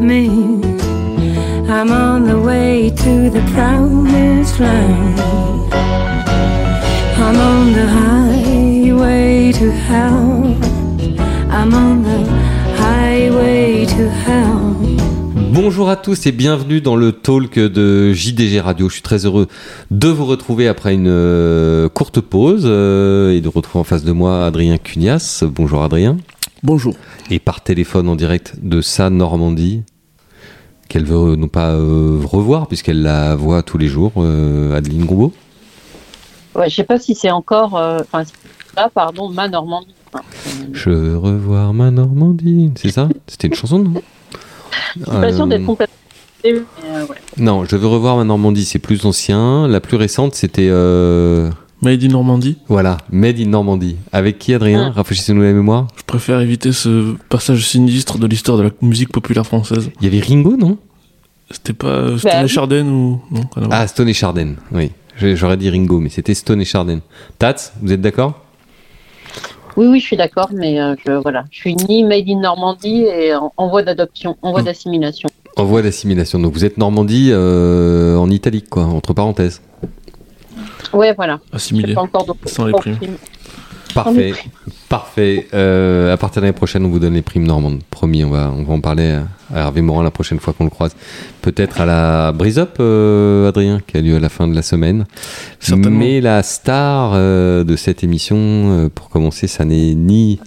me. I'm on the way to the promised land. I'm on the highway to hell. I'm on the highway to hell. Bonjour à tous et bienvenue dans le talk de JDG Radio. Je suis très heureux de vous retrouver après une euh, courte pause euh, et de retrouver en face de moi Adrien Cunias. Bonjour Adrien. Bonjour. Et par téléphone en direct de sa Normandie, qu'elle veut non pas euh, revoir puisqu'elle la voit tous les jours, euh, Adeline Gombeau. Ouais, je sais pas si c'est encore, euh, enfin, c'est là, pardon, ma Normandie. Euh, Je veux revoir ma Normandie. C'est ça? C'était une chanson, non? Je suis pas sûre d'être Euh, complètement. mais, euh, ouais. Non, je veux revoir ma Normandie, c'est plus ancien. La plus récente, c'était... Made in Normandie. Voilà, Made in Normandie. Avec qui, Adrien Ah. Rafraîchissez-nous la mémoire. Je préfère éviter ce passage sinistre de l'histoire de la musique populaire française. Il y avait Ringo, non? C'était pas euh, Stone Bah et oui. Chardin ou. Non. Ah, Stone et Charden, oui. J'aurais dit Ringo, mais c'était Stone et Charden. Tats, vous êtes d'accord? Oui, oui, je suis d'accord, mais euh, je, voilà, je suis ni made in Normandie et en, en voie d'adoption, en voie Hmm. d'assimilation. En voie d'assimilation. Donc vous êtes Normandie euh, en italique, quoi, entre parenthèses. Ouais, voilà. Assimilé. pas encore de Sans les primes. Parfait, parfait. Euh, à partir de l'année prochaine, on vous donne les primes normandes. Promis, on va, on va en parler à Hervé Morin la prochaine fois qu'on le croise. Peut-être à la Brise Up, euh, Adrien, qui a lieu à la fin de la semaine. Certainement. Mais la star euh, de cette émission, euh, pour commencer, ça n'est ni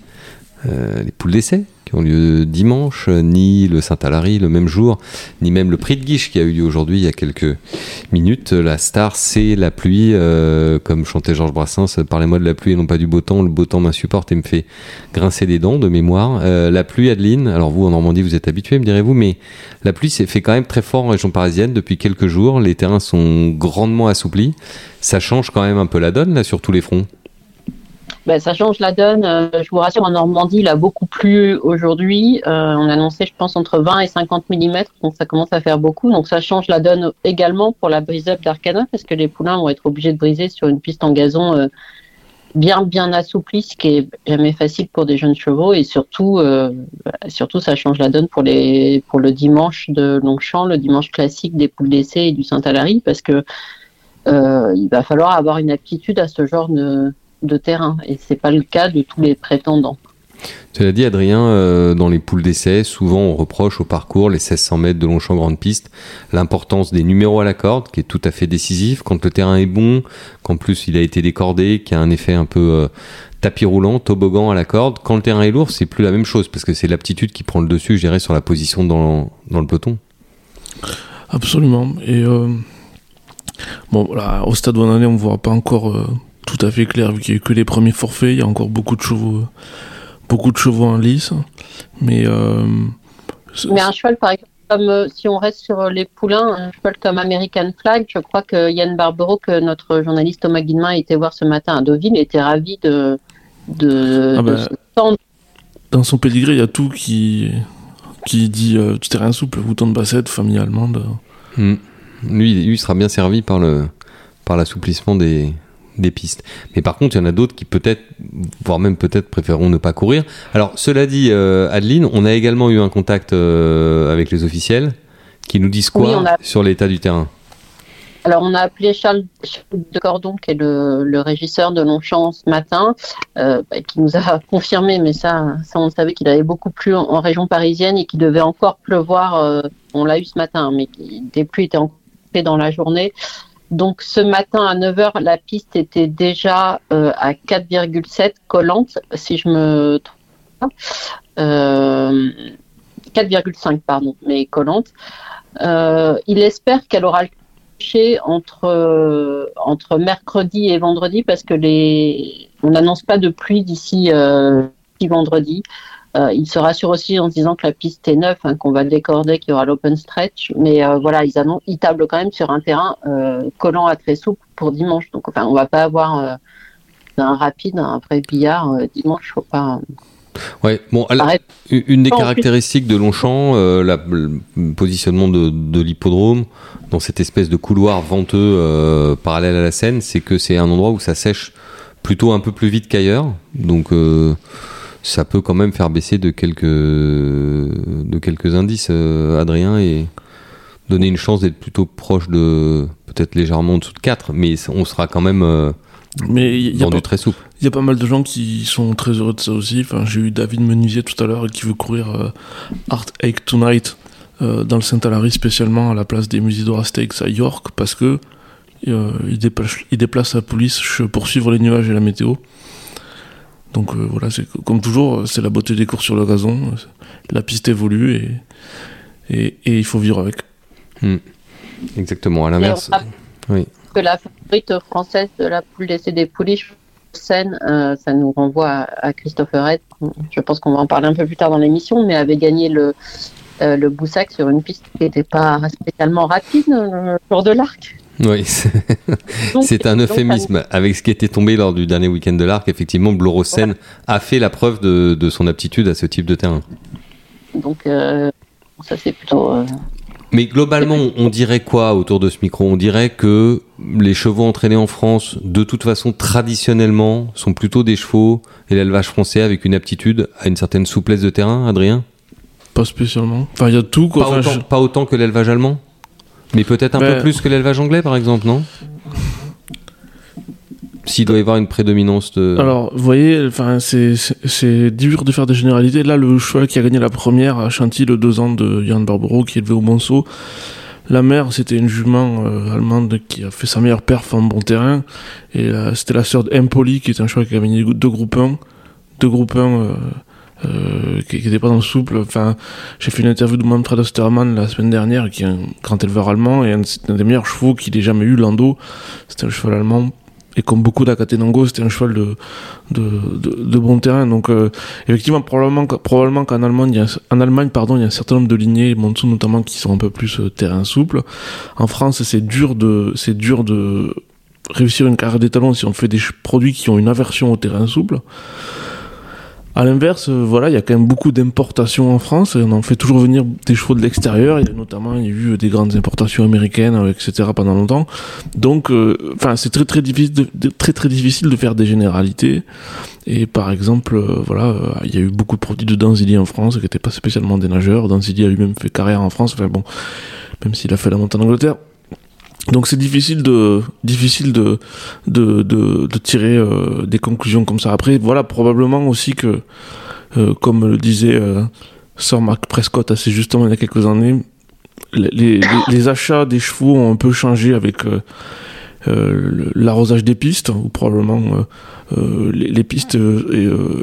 euh, les poules d'essai qui ont lieu dimanche, ni le Saint-Alary le même jour, ni même le prix de Guiche qui a eu lieu aujourd'hui il y a quelques minutes. La star, c'est la pluie, euh, comme chantait Georges Brassens, parlez-moi de la pluie et non pas du beau temps, le beau temps m'insupporte et me fait grincer des dents de mémoire. Euh, la pluie, Adeline, alors vous en Normandie vous êtes habitué, me direz-vous, mais la pluie s'est fait quand même très fort en région parisienne depuis quelques jours, les terrains sont grandement assouplis, ça change quand même un peu la donne là sur tous les fronts. Ben, ça change la donne. Euh, je vous rassure, en Normandie, il a beaucoup plu aujourd'hui. Euh, on annonçait, je pense, entre 20 et 50 mm, donc ça commence à faire beaucoup. Donc ça change la donne également pour la brise-up d'Arcana, parce que les poulains vont être obligés de briser sur une piste en gazon euh, bien bien assouplie, ce qui est jamais facile pour des jeunes chevaux. Et surtout, bah, surtout, ça change la donne pour les pour le dimanche de Longchamp, le dimanche classique des poules d'essai et du Saint-Alary, parce que il va falloir avoir une aptitude à ce genre de de terrain et c'est pas le cas de tous les prétendants. Cela dit, Adrien, euh, dans les poules d'essai, souvent on reproche au parcours, les 1600 mètres de Longchamp Grande Piste, l'importance des numéros à la corde, qui est tout à fait décisif. Quand le terrain est bon, qu'en plus il a été décordé, qu'il y a un effet un peu euh, tapis roulant, toboggan à la corde. Quand le terrain est lourd, c'est plus la même chose, parce que c'est l'aptitude qui prend le dessus, je dirais, sur la position dans, dans le peloton. Absolument. Et euh, bon, voilà, au stade où on en est, on ne voit pas encore euh, tout à fait clair, vu qu'il n'y a eu que les premiers forfaits. Il y a encore beaucoup de chevaux, euh, beaucoup de chevaux en lice. Mais, euh, Mais un cheval par exemple comme euh, si on reste sur les poulains, un cheval comme American Flag, je crois que Yann Barbero, que notre journaliste Thomas Guillemin a été voir ce matin à Deauville, était ravi de de, Ah de bah, ce dans son pédigré, il y a tout qui, qui dit euh, du terrain souple, bouton de bassette, famille allemande. Hmm. Lui, lui, il sera bien servi par le par l'assouplissement des, des pistes. Mais par contre, il y en a d'autres qui peut-être, voire même peut-être, préféreront ne pas courir. Alors, cela dit, euh, Adeline, on a également eu un contact euh, avec les officiels qui nous disent quoi Oui, on a- sur l'état du terrain? Alors, on a appelé Charles de Cordon, qui est le, le régisseur de Longchamp ce matin, euh, bah, qui nous a confirmé, mais ça, ça on savait qu'il avait beaucoup plu en, en région parisienne et qu'il devait encore pleuvoir. on l'a eu ce matin, mais des pluies étaient encore dans la journée. Donc, ce matin à 9h, la piste était déjà euh, à 4,7 collante, si je me trompe. Euh, 4,5, pardon, mais collante. Euh, il espère qu'elle aura le entre euh, entre mercredi et vendredi parce que les on n'annonce pas de pluie d'ici euh, d'ici vendredi. Euh, il se rassure aussi en se disant que la piste est neuve, hein, qu'on va le décorder, qu'il y aura l'open stretch. Mais euh, voilà, ils, annoncent, ils tablent quand même sur un terrain euh, collant à très souple pour dimanche. Donc enfin, on va pas avoir euh, un rapide, un vrai billard dimanche. Faut pas. Ouais, bon, alors, une des caractéristiques de Longchamp, euh, la- le positionnement de, de l'hippodrome dans cette espèce de couloir venteux euh, parallèle à la Seine, c'est que c'est un endroit où ça sèche plutôt un peu plus vite qu'ailleurs. Donc, euh, ça peut quand même faire baisser de quelques, de quelques indices, euh, Adrien, et donner une chance d'être plutôt proche de peut-être légèrement en dessous de 4, mais on sera quand même euh, Mais il y, a vendu pas- très souple. il y a pas mal de gens qui sont très heureux de ça aussi. Enfin, j'ai eu David Menuisier tout à l'heure qui veut courir euh, Art Ache Tonight euh, dans le Saint-Alary spécialement à la place des Musidora Stakes à York parce que euh, il, déplace, il déplace la police pour suivre les nuages et la météo. Donc euh, voilà, c'est comme toujours, c'est la beauté des courses sur le gazon. La piste évolue et, et, et il faut vivre avec. Exactement, à l'inverse. oui. que la favorite française de la poule d'essai des pouliches, Seine, euh, ça nous renvoie à, à Christopher Red. Je pense qu'on va en parler un peu plus tard dans l'émission, mais avait gagné le, euh, le Boussac sur une piste qui n'était pas spécialement rapide, le jour de l'arc. Oui, c'est un donc, euphémisme. Avec ce qui était tombé lors du dernier week-end de l'Arc, effectivement, Blorosen a fait la preuve de, de son aptitude à ce type de terrain. Donc, euh, ça c'est plutôt. euh, Mais globalement, on- on dirait quoi autour de ce micro? On dirait que les chevaux entraînés en France, de toute façon, traditionnellement, sont plutôt des chevaux et l'élevage français avec une aptitude à une certaine souplesse de terrain, Adrien? Pas spécialement. Enfin, il y a tout. Quoi. pas, Enfin, autant, je- pas autant que l'élevage allemand? Mais peut-être un peu plus que l'élevage anglais, par exemple, non? S'il doit y avoir une prédominance de... Alors, vous voyez, enfin, c'est dur de faire des généralités. Là, le cheval qui a gagné la première à Chantilly, le 2 ans de Yann Barbero, qui est élevé au Monceau. La mère, c'était une jument euh, allemande qui a fait sa meilleure perf en bon terrain. Et c'était la sœur d'Empoli, qui est un cheval qui a gagné deux groupes 1. Deux groupes 1 euh, euh, qui n'était pas dans le souple. Enfin, j'ai fait une interview de Manfred Ostermann la semaine dernière, qui est un grand éleveur allemand et un, un des meilleurs chevaux qu'il ait jamais eu, Lando. C'était un cheval allemand. Et comme beaucoup d'Acatenango, c'était un cheval de, de, bon terrain. Donc, euh, effectivement, probablement, probablement qu'en Allemagne, il y a, en Allemagne, pardon, il y a un certain nombre de lignées, Montsou notamment, qui sont un peu plus euh, terrain souple. En France, c'est dur de, c'est dur de réussir une carrière d'étalon si on fait des produits qui ont une aversion au terrain souple. À l'inverse, euh, voilà, il y a quand même beaucoup d'importations en France on en fait toujours venir des chevaux de l'extérieur. Il y a notamment il y a eu des grandes importations américaines, euh, etc. pendant longtemps. Donc, euh, enfin, c'est très très difficile, de, faire des généralités. Et par exemple, voilà, il y a eu beaucoup de produits de Danzili en France qui n'étaient pas spécialement des nageurs. Danzili a lui-même fait carrière en France. Enfin bon, même s'il a fait la montée en Angleterre. Donc c'est difficile de difficile de de, de, tirer euh, des conclusions comme ça. Après, voilà, probablement aussi que, euh, comme le disait euh, Sir Mark Prescott assez justement il y a quelques années, les, achats des chevaux ont un peu changé avec l'arrosage des pistes, ou probablement les, les pistes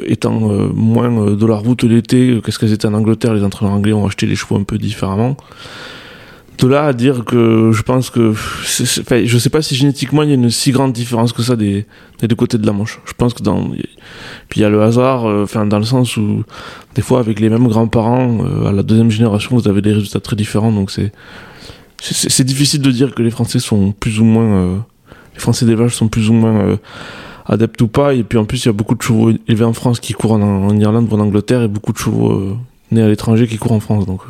étant moins de la route l'été qu'est-ce qu'elles étaient en Angleterre, les entraîneurs anglais ont acheté les chevaux un peu différemment. De là à dire que je pense que c'est- c'est- enfin, je sais pas si génétiquement il y a une si grande différence que ça des, des deux côtés de la Manche. Je pense que dans puis il y a le hasard, euh, enfin dans le sens où des fois avec les mêmes grands-parents euh, à la deuxième génération vous avez des résultats très différents donc c'est c'est- difficile de dire que les Français sont plus ou moins euh, les Français d'élevage sont plus ou moins euh, adeptes ou pas et puis en plus il y a beaucoup de chevaux élevés en France qui courent en, en Irlande ou en Angleterre et beaucoup de chevaux euh, nés à l'étranger qui courent en France donc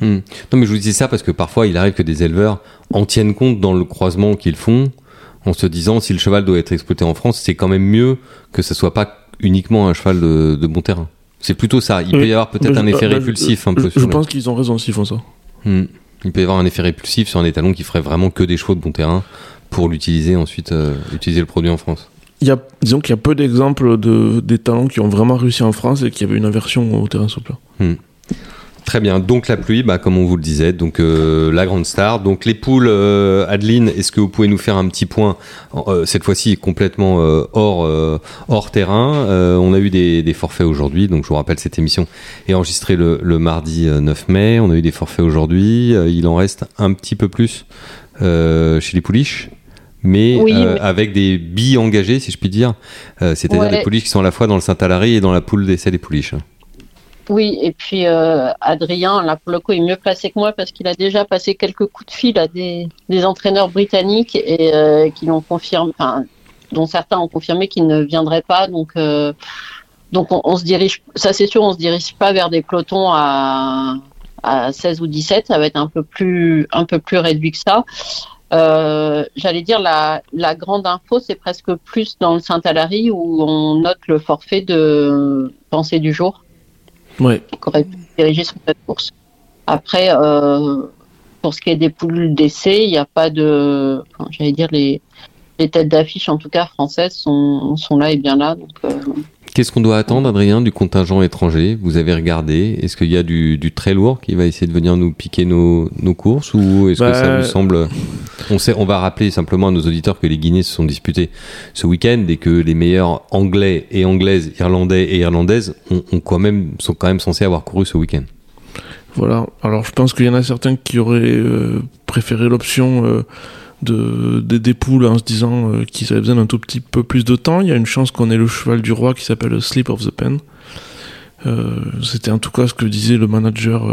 Hmm. Non, mais je vous disais ça parce que parfois, il arrive que des éleveurs en tiennent compte dans le croisement qu'ils font, en se disant si le cheval doit être exploité en France, c'est quand même mieux que ce soit pas uniquement un cheval de, de bon terrain. C'est plutôt ça. Il Oui. peut y avoir peut-être Bah, un effet bah, répulsif un je, peu. je pense qu'ils ont raison s'ils font ça. Hmm. Il peut y avoir un effet répulsif sur un étalon qui ferait vraiment que des chevaux de bon terrain pour l'utiliser ensuite, euh, utiliser le produit en France. Il y a, disons qu'il y a peu d'exemples de, des talents qui ont vraiment réussi en France et qui avaient une aversion au terrain souple. Très bien. Donc la pluie, bah, comme on vous le disait, donc euh, la grande star. Donc les poules, euh, Adeline, est-ce que vous pouvez nous faire un petit point euh, cette fois-ci complètement euh, hors euh, hors terrain? Euh, On a eu des, des forfaits aujourd'hui. Donc je vous rappelle cette émission est enregistrée le, le mardi euh, 9 mai. On a eu des forfaits aujourd'hui. Euh, il en reste un petit peu plus euh, chez les pouliches. Mais, Oui, euh, avec des billes engagées, si je puis dire, Euh, c'est-à-dire Ouais. des pouliches qui sont à la fois dans le Saint-Alary et dans la poule d'essai des pouliches. Oui, et puis euh, Adrien, là pour le coup, est mieux placé que moi parce qu'il a déjà passé quelques coups de fil à des, des entraîneurs britanniques et euh, qui l'ont confirmé, enfin, dont certains ont confirmé qu'ils ne viendraient pas. Donc, euh, donc on, on se dirige, ça c'est sûr, on se dirige pas vers des pelotons à, à 16 ou 17. Ça va être un peu plus, un peu plus réduit que ça. Euh, J'allais dire la, la grande info, c'est presque plus dans le Saint-Alary où on note le forfait de Pensée du jour, Ouais. qui aurait pu diriger sur cette course. Après, euh, pour ce qui est des poules d'essai, il n'y a pas de. enfin, J'allais dire, les, les têtes d'affiche, en tout cas françaises, sont, sont là et bien là. Donc, euh, Qu'est-ce qu'on doit attendre, Adrien, du contingent étranger? Vous avez regardé Est-ce qu'il y a du, du très lourd qui va essayer de venir nous piquer nos, nos courses Ou est-ce que Bah, ça vous semble... On, sait, on va rappeler simplement à nos auditeurs que les Guinées se sont disputés ce week-end et que les meilleurs Anglais et Anglaises, Irlandais et Irlandaises ont, quand même, sont quand même censés avoir couru ce week-end. Voilà. Alors je pense qu'il y en a certains qui auraient euh, préféré l'option euh, de, de- des en se disant euh, qu'ils avaient besoin d'un tout petit peu plus de temps. Il y a une chance qu'on ait le cheval du roi qui s'appelle Sleep of the Pen. C'était en tout cas ce que disait le manager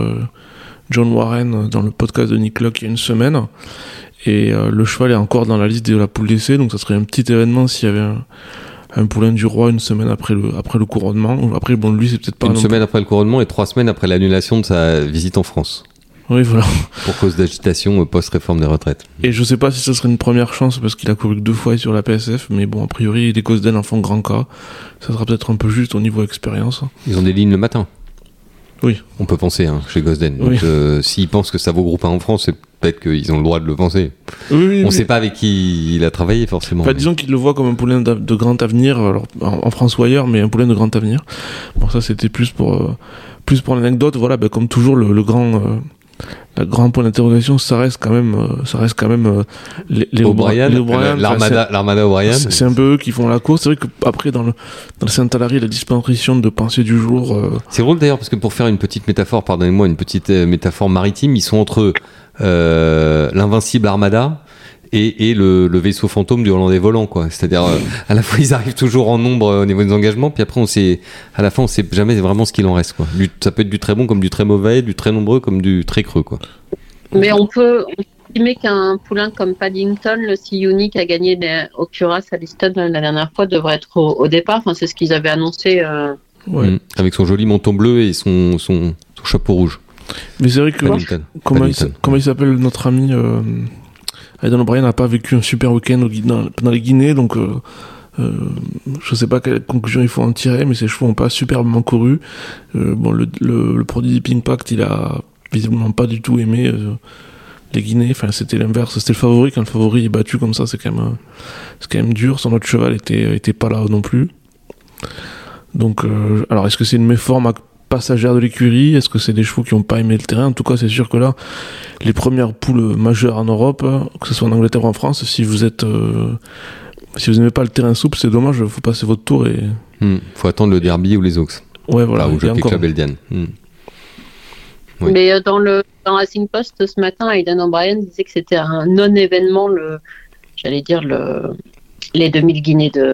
John Warren dans le podcast de Nick Locke il y a une semaine. Et euh, le cheval est encore dans la liste de la poule d'essai, donc ça serait un petit événement s'il y avait un, un poulain du roi une semaine après le, après le couronnement. Après, bon, lui, c'est peut-être pas Une semaine après le couronnement et trois semaines après l'annulation de sa visite en France Oui, voilà. pour cause d'agitation post-réforme des retraites. Et je sais pas si ça serait une première chance parce qu'il a couru que deux fois sur la PSF, mais bon, a priori, les Cosden en font grand cas. Ça sera peut-être un peu juste au niveau expérience. Ils ont des lignes le matin. Oui. On peut penser hein, chez Gosden. Donc, Oui. euh, S'ils pensent que ça vaut groupe 1 en France, c'est peut-être qu'ils ont le droit de le penser. Oui, oui, On oui. sait pas avec qui il a travaillé forcément. Mais- disons qu'il le voit comme un poulain de grand avenir, alors en, France ou ailleurs, mais un poulain de grand avenir. Bon, ça c'était plus pour euh, plus pour l'anecdote. Voilà, ben, comme toujours, le, le grand euh, la grand point d'interrogation, ça reste quand même, euh, ça reste quand même les, les O'Brien, l'armada, l'armada O'Brien. C'est un peu eux qui font la course. C'est vrai qu'après, dans le, dans le Saint-Alary, la disparition de pensée du jour, C'est drôle d'ailleurs parce que pour faire une petite métaphore, pardonnez-moi, une petite métaphore maritime, ils sont entre l'invincible armada et, et le, le vaisseau fantôme du Hollandais volant, quoi. C'est-à-dire euh, à la fois ils arrivent toujours en nombre euh, au niveau des engagements, puis après on sait, à la fin on sait jamais vraiment ce qu'il en reste, quoi. Du- ça peut être du très bon comme du très mauvais, du très nombreux comme du très creux, quoi. Mais on peut, estimer qu'un poulain comme Paddington, le Siouni qui a gagné les- au Curas à Liston la dernière fois, devrait être au, au départ. Enfin, c'est ce qu'ils avaient annoncé. euh, ouais. Mm. Avec son joli menton bleu et son, son, son chapeau rouge. Mais c'est vrai que Paddington. comment il, Paddington. s- comment il s'appelle notre ami euh, Aidan O'Brien n'a pas vécu un super week-end au dans, dans les Guinées, donc euh, euh, je sais pas quelle conclusion il faut en tirer, mais ses chevaux n'ont pas superbement couru. Euh, bon, le, le, le produit Deep Impact, il a visiblement pas du tout aimé euh, les Guinées. Enfin, c'était l'inverse, c'était le favori. Quand le favori est battu comme ça, c'est quand même, euh, c'est quand même dur. Son autre cheval était, était pas là non plus. Donc, alors est-ce que c'est une méforme passagère de l'écurie Est-ce que c'est des chevaux qui n'ont pas aimé le terrain? En tout cas, c'est sûr que là, les premières poules majeures en Europe, que ce soit en Angleterre ou en France, si vous êtes, euh, si vous n'aimez pas le terrain souple, c'est dommage. Il faut passer votre tour et Mm. Faut attendre le derby ou les Oaks. ouais, voilà. Y a Jockey encore- Club Eldian. Mm. Oui. Mais euh, dans le dans Racing Post ce matin, Aidan O'Brien disait que c'était un non-événement, le, j'allais dire le, les 2000 guinées de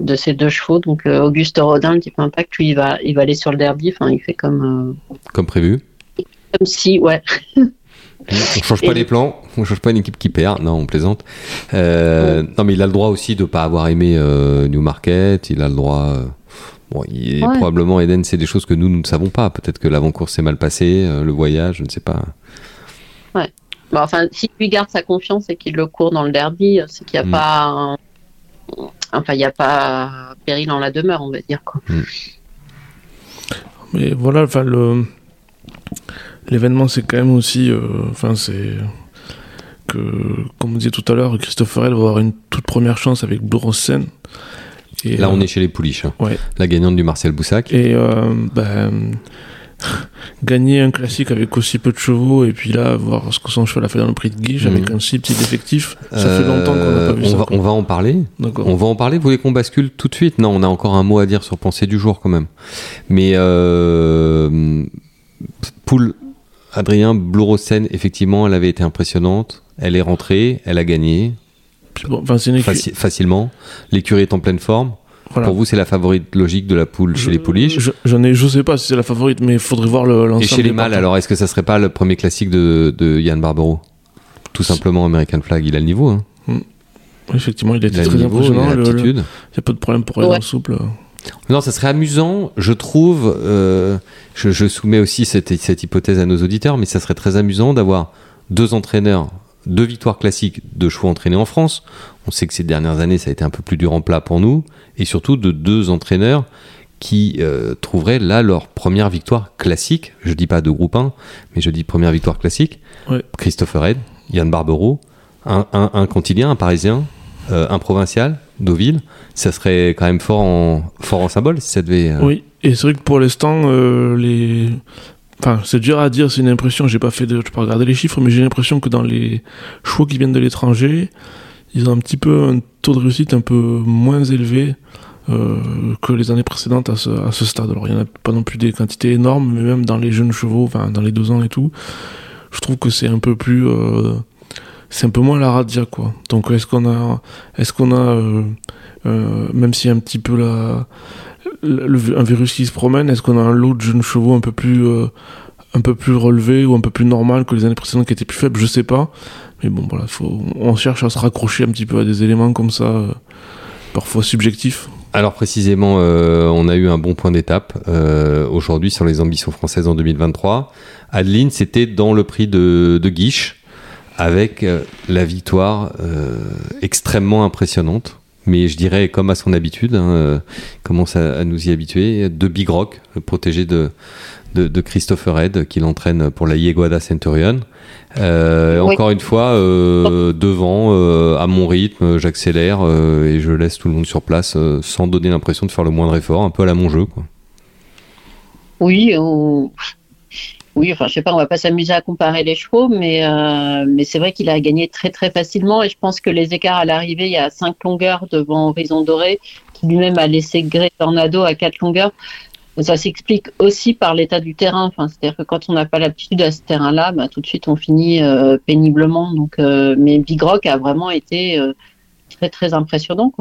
de ces deux chevaux. Donc euh, Auguste Rodin, le type Impact, lui, il va il va aller sur le derby. Enfin, il fait comme euh, Comme prévu. comme si, ouais. On change pas Et- les plans, on change pas une équipe qui perd, non, on plaisante. Euh, Non, mais il a le droit aussi de pas avoir aimé euh, Newmarket, il a le droit. euh, Bon, il est Ouais. probablement Eden, c'est des choses que nous, nous ne savons pas. Peut-être que l'avant-course s'est mal passé, le voyage, je ne sais pas. Bon, enfin, s'il lui garde sa confiance et qu'il le court dans le derby, c'est qu'il n'y a Mm. pas, un- enfin, il n'y a pas péril en la demeure, on va dire quoi. Mais voilà, enfin le l'événement c'est quand même aussi, euh, enfin c'est que comme on disait tout à l'heure, Christopher L va avoir une toute première chance avec Blue Rose Sen. Et, Là, euh, on est chez les pouliches. hein. ouais. La gagnante du Marcel Boussac. Et euh, ben, gagner un classique avec aussi peu de chevaux et puis là voir ce que son cheval a fait dans le prix de Guiche Mhm. avec un si petit effectif, ça fait Euh, longtemps qu'on n'a pas vu on ça. Va, on va en parler. On va en parler. Vous voulez qu'on bascule tout de suite? Non, on a encore un mot à dire sur Pensée du jour quand même. Mais euh, Poule, Adrien Blorosen, effectivement, elle avait été impressionnante. Elle est rentrée, elle a gagné bon, enfin, écu- faci- facilement. L'écurie est en pleine forme. Voilà. Pour vous, c'est la favorite logique de la poule chez Je- les pouliches. Je, ai, je sais pas si c'est la favorite, mais il faudrait voir le, l'ensemble. Et chez les mâles, alors est-ce que ça serait pas le premier classique de, de Yann Barbero Tout simplement American Flag, il a le niveau. Hein. Effectivement, il a Il été a le très niveau, il impressionnant. a le-. Il n'y a pas de problème pour aller Ouais. dans le souple. Non, ça serait amusant, je trouve. euh, je, je soumets aussi cette, cette hypothèse à nos auditeurs, mais ça serait très amusant d'avoir deux entraîneurs, deux victoires classiques de chevaux entraînés en France. On sait que ces dernières années, ça a été un peu plus dur en plat pour nous, et surtout de deux entraîneurs qui euh, trouveraient là leur première victoire classique. Je dis pas de groupe 1, mais je dis première victoire classique. Ouais. Christopher Red, Yann Barbero, un, un, un quotidien, un parisien, euh, un provincial, Deauville. Ça serait quand même fort en, fort en symbole si ça devait. euh, Oui, et c'est vrai que pour l'instant, les. Enfin, c'est dur à dire, c'est une impression, j'ai pas fait de. Je peux regarder les chiffres, mais j'ai l'impression que dans les chevaux qui viennent de l'étranger, ils ont un petit peu un taux de réussite un peu moins élevé euh, que les années précédentes à ce, à ce stade. Alors, il n'y en a pas non plus des quantités énormes, mais même dans les jeunes chevaux, enfin, dans les deux ans et tout, je trouve que c'est un peu plus. euh, c'est un peu moins la radia, quoi. Donc, est-ce qu'on a. Est-ce qu'on a. euh, euh, même s'il y a un petit peu la un virus qui se promène, est-ce qu'on a un lot de jeunes chevaux un peu plus euh, un peu plus relevé ou un peu plus normal que les années précédentes qui étaient plus faibles, je sais pas. Mais bon voilà, on cherche à se raccrocher un petit peu à des éléments comme ça, euh, parfois subjectifs. Alors précisément, euh, on a eu un bon point d'étape euh, aujourd'hui sur les ambitions françaises en 2023. Adeline, c'était dans le prix de, Guiche, avec la victoire extrêmement impressionnante. Mais je dirais, comme à son habitude, hein, euh, commence à, à nous y habituer, de Big Rock, le protégé de, de, de Christopher Red, qui l'entraîne pour la Yeguada Centurion. Euh, Oui. Encore une fois, euh, devant, euh, à mon rythme, j'accélère et je laisse tout le monde sur place sans donner l'impression de faire le moindre effort, un peu à la mon jeu. Quoi. Oui, ou- oui, enfin, je sais pas, on va pas s'amuser à comparer les chevaux, mais, euh, mais c'est vrai qu'il a gagné très très facilement et je pense que les écarts à l'arrivée, il y a cinq longueurs devant Horizon Doré, qui lui-même a laissé Grey Tornado à quatre longueurs. Ça s'explique aussi par l'état du terrain. Enfin, c'est-à-dire que quand on n'a pas l'aptitude à ce terrain-là, bah, tout de suite on finit euh, péniblement. Euh, mais Big Rock a vraiment été très très impressionnant.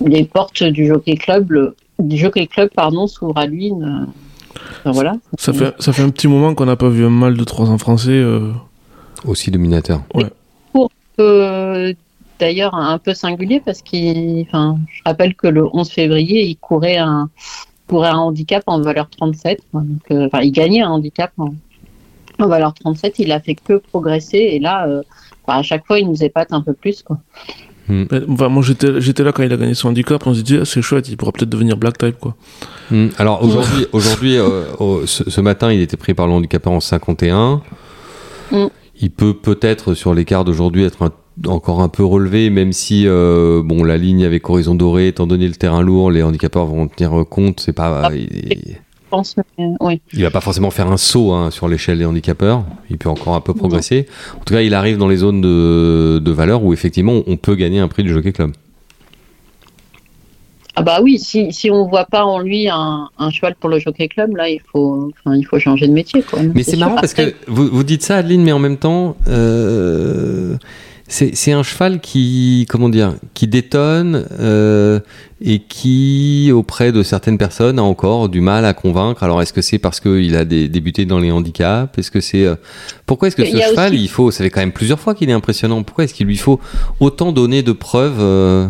Les portes du Jockey Club, du Jockey Club pardon, s'ouvrent à lui. euh, enfin, voilà. Ça fait ça fait un petit moment qu'on n'a pas vu un mal de trois ans français. euh, Aussi dominateur. Euh, D'ailleurs, un peu singulier parce qu'il, enfin, je rappelle que le 11 février, il courait un, courait un handicap en valeur 37. quoi. Donc, euh, enfin, il gagnait un handicap en, en valeur 37. Il a fait que progresser et là, euh, enfin, à chaque fois, il nous épate un peu plus. Quoi. Ben, enfin, moi j'étais là quand il a gagné son handicap, on se dit ah, c'est chouette, il pourra peut-être devenir black type quoi. Hmm. Alors aujourd'hui, aujourd'hui euh, au- ce, ce matin, il était pris par le handicapeur en 51. Mm. Il peut peut-être sur l'écart d'aujourd'hui être un- encore un peu relevé, même si euh, bon la ligne avec horizon doré, étant donné le terrain lourd, les handicapeurs vont en tenir compte. C'est pas, Ah. il, pense, mais, oui. il va pas forcément faire un saut hein, sur l'échelle des handicapeurs. Il peut encore un peu progresser. En tout cas, il arrive dans les zones de, de valeur où effectivement on peut gagner un prix du Jockey Club. Ah bah oui, si, si on voit pas en lui un, un cheval pour le Jockey Club, là, il faut, enfin, il faut changer de métier. Quoi. Mais c'est sûr. marrant parce que vous, vous dites ça, Adeline, mais en même temps, euh, c'est un cheval qui, comment dire, qui détonne euh, et qui, auprès de certaines personnes, a encore du mal à convaincre. Alors, est-ce que c'est parce qu'il a des- débuté dans les handicaps? Est-ce que c'est euh, pourquoi est-ce que ce cheval, aussi- il faut, ça fait quand même plusieurs fois qu'il est impressionnant. Pourquoi est-ce qu'il lui faut autant donner de preuves euh,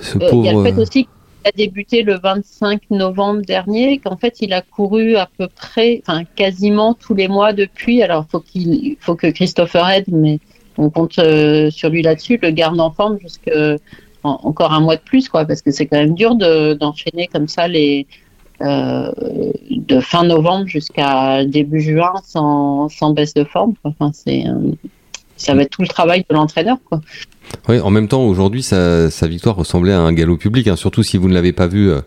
Ce Euh, Il y a pauvre. le fait aussi qu'il a débuté le 25 novembre dernier, qu'en fait il a couru à peu près, enfin quasiment tous les mois depuis. Alors faut qu'il faut que Christopher aide, mais on compte euh, sur lui là-dessus, le garde en forme jusque en- encore un mois de plus, quoi, parce que c'est quand même dur de- d'enchaîner comme ça les euh, de fin novembre jusqu'à début juin sans, sans baisse de forme. quoi. Enfin, c'est euh, ça va être tout le travail de l'entraîneur, quoi. Oui, en même temps, aujourd'hui, sa, sa victoire ressemblait à un galop public. hein. Surtout si vous ne l'avez pas vu, euh,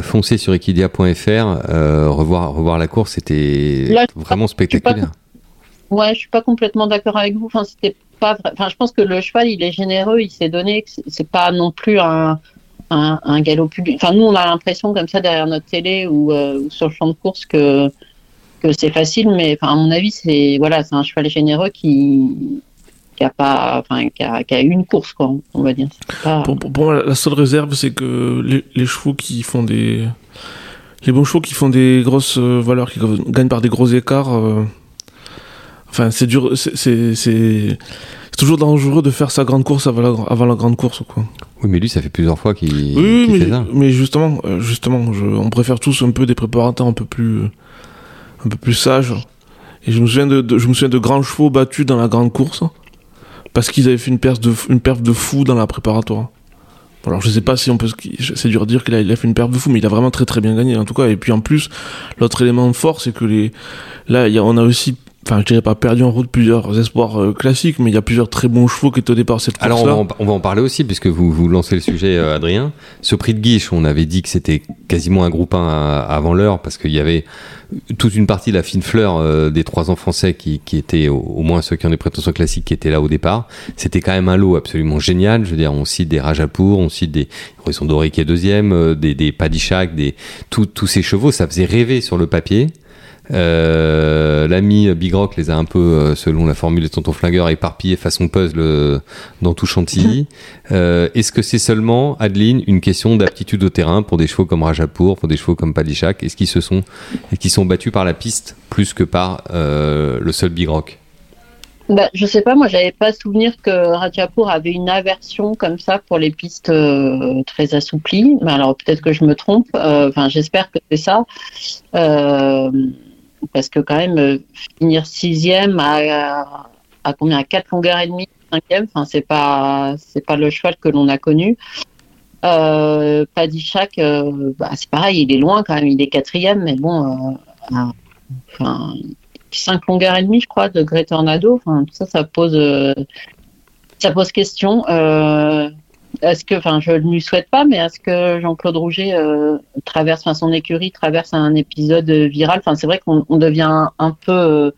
foncez sur equidia.fr, euh, revoir, revoir la course, c'était vraiment spectaculaire. Ouais, je suis pas complètement d'accord avec vous. Enfin, c'était pas. Enfin, je pense que le cheval, il est généreux, il s'est donné. c'est- pas non plus un, un, galop public. Enfin, nous, on a l'impression comme ça derrière notre télé ou, euh, ou sur le champ de course que que c'est facile, mais enfin, à mon avis, c'est voilà, c'est un cheval généreux qui qui a pas, enfin, qui a, une course, quoi, on va dire. Pour moi, la seule réserve, c'est que les, les chevaux qui font des. Les bons chevaux qui font des grosses euh, valeurs, qui gagnent par des gros écarts. euh, Enfin, c'est dur. C'est toujours dangereux de faire sa grande course avant la, avant la grande course, quoi. Oui, mais lui, ça fait plusieurs fois qu'il Oui, oui, qu'il mais, fait ça. mais justement, euh, justement, je- on préfère tous un peu des préparateurs un peu plus, un peu plus sages. Et je me souviens de, de- je me souviens de grands chevaux battus dans la grande course parce qu'ils avaient fait une perf de, une perf de fou dans la préparatoire. Alors je sais pas si on peut, c'est dur à dire qu'il a, il a fait une perte de fou, mais il a vraiment très très bien gagné en tout cas. Et puis en plus, l'autre élément fort, c'est que les, là, il y a, on a aussi enfin je dirais pas perdu en route plusieurs espoirs euh, classiques, mais il y a plusieurs très bons chevaux qui étaient au départ cette course-là. Alors on va, en, on va, en, parler aussi, puisque vous, vous lancez le sujet, euh, Adrien. Ce prix de Guiche, on avait dit que c'était quasiment un groupe 1 avant l'heure, parce qu'il y avait toute une partie de la fine fleur euh, des trois ans français qui, qui étaient, au, au, moins ceux qui ont des prétentions classiques, qui étaient là au départ. C'était quand même un lot absolument génial. Je veux dire, on cite des Rajapour, on cite des Horizon Doré qui est deuxième, euh, des, des Padishak, des, tous ces chevaux, ça faisait rêver sur le papier. Euh, L'ami Big Rock les a un peu, euh, selon la formule de Tonton Flingueur, éparpillés façon puzzle euh, dans tout Chantilly. Euh, Est-ce que c'est seulement, Adeline, une question d'aptitude au terrain pour des chevaux comme Rajapour, pour des chevaux comme Padishak Est-ce qu'ils se sont, qu'ils sont battus par la piste plus que par le seul Big Rock? Bah, je sais pas, moi j'avais pas souvenir que Rajapour avait une aversion comme ça pour les pistes euh, très assouplies. Mais alors peut-être que je me trompe. Enfin, j'espère que c'est ça. Euh, parce que quand même euh, finir sixième à, combien à quatre longueurs et demie cinquième enfin c'est pas c'est pas le cheval que l'on a connu. Euh, euh, bah, c'est pareil il est loin quand même il est quatrième mais bon euh, enfin cinq longueurs et demie je crois de Grey Tornado enfin ça ça pose ça pose question est-ce que, enfin, je ne lui souhaite pas, mais est-ce que Jean-Claude Rouget euh, traverse, enfin, son écurie traverse un épisode viral? Enfin, c'est vrai qu'on devient un peu, euh,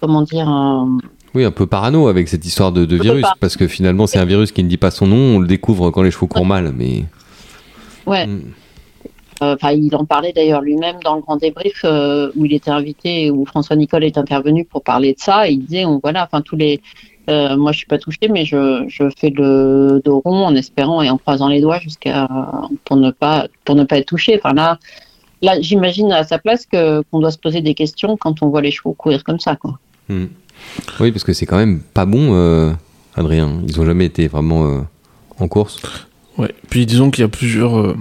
comment dire, un... Oui, un peu parano avec cette histoire de, de virus, parce que finalement, c'est un virus qui ne dit pas son nom. On le découvre quand les chevaux courent mal, mais. Ouais. Mm. Enfin, il en parlait d'ailleurs lui-même dans le grand débrief euh, où il était invité, où François Nicole est intervenu pour parler de ça. Et il disait, on, voilà, enfin tous les, euh, moi, je suis pas touchée, mais je, je, fais le dos rond en espérant et en croisant les doigts jusqu'à pour ne pas pour ne pas être touché. Enfin là, là, j'imagine à sa place que qu'on doit se poser des questions quand on voit les chevaux courir comme ça, quoi. Mmh. Oui, parce que c'est quand même pas bon, euh, Adrien. Ils ont jamais été vraiment euh, en course. Ouais. Puis disons qu'il y a plusieurs euh,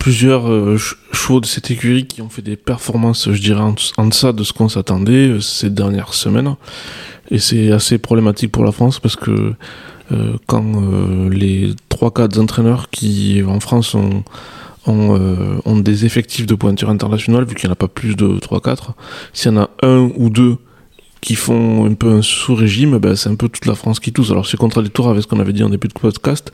plusieurs euh, chevaux de cette écurie qui ont fait des performances, je dirais, en, en deçà de ce qu'on s'attendait euh, ces dernières semaines. Et c'est assez problématique pour la France parce que euh, quand euh, les 3-4 entraîneurs qui en France ont, ont, euh, ont, des effectifs de pointure internationale, vu qu'il n'y en a pas plus de 3-4, s'il y en a un ou deux qui font un peu un sous-régime, ben c'est un peu toute la France qui tousse. Alors c'est contradictoire avec ce qu'on avait dit en début de podcast,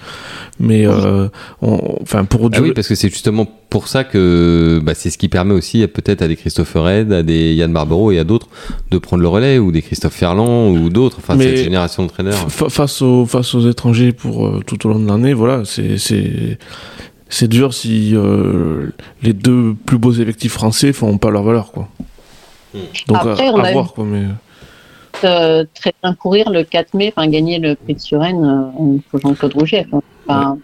mais euh, on, enfin pour ah oui, parce que c'est justement pour ça que bah, c'est ce qui permet aussi peut-être à des Christopher Red, à des Yann Barbero et à d'autres de prendre le relais ou des Christophe Ferland ou d'autres, enfin cette génération d'entraîneurs. Face aux face aux étrangers pour euh, tout au long de l'année, voilà, c'est c'est c'est dur si euh, les deux plus beaux effectifs français font pas leur valeur quoi. Donc Après, à, on à voir eu- quoi, mais Euh, très bien courir le 4 mai, enfin gagner le prix de Suresnes euh, pour Jean-Claude Rouget. Enfin, enfin,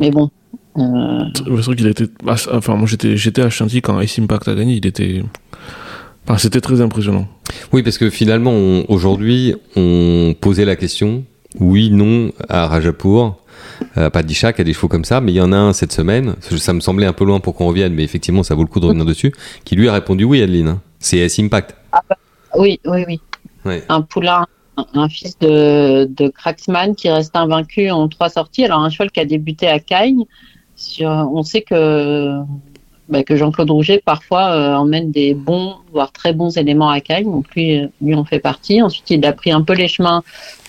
Mais bon. Euh, c'est vrai qu'il a été. ah, Enfin, moi j'étais j'étais à Chantilly quand Ice Impact a gagné, il était. Enfin, c'était très impressionnant. Oui, parce que finalement, on- aujourd'hui, on posait la question, oui, non, à Rajapour, à Padishak, à des chevaux comme ça, mais il y en a un cette semaine, ça me semblait un peu loin pour qu'on revienne, mais effectivement, ça vaut le coup de revenir dessus, qui lui a répondu oui, Adeline. hein. C'est S Impact. oui, oui, oui. Un poulain, un, fils de, de Cracksman qui reste invaincu en trois sorties. Alors un cheval qui a débuté à Cagnes. On sait que, bah, que Jean-Claude Rouget parfois euh, emmène des bons, voire très bons éléments à Cagnes. Donc lui, lui fait partie. Ensuite, il a pris un peu les chemins,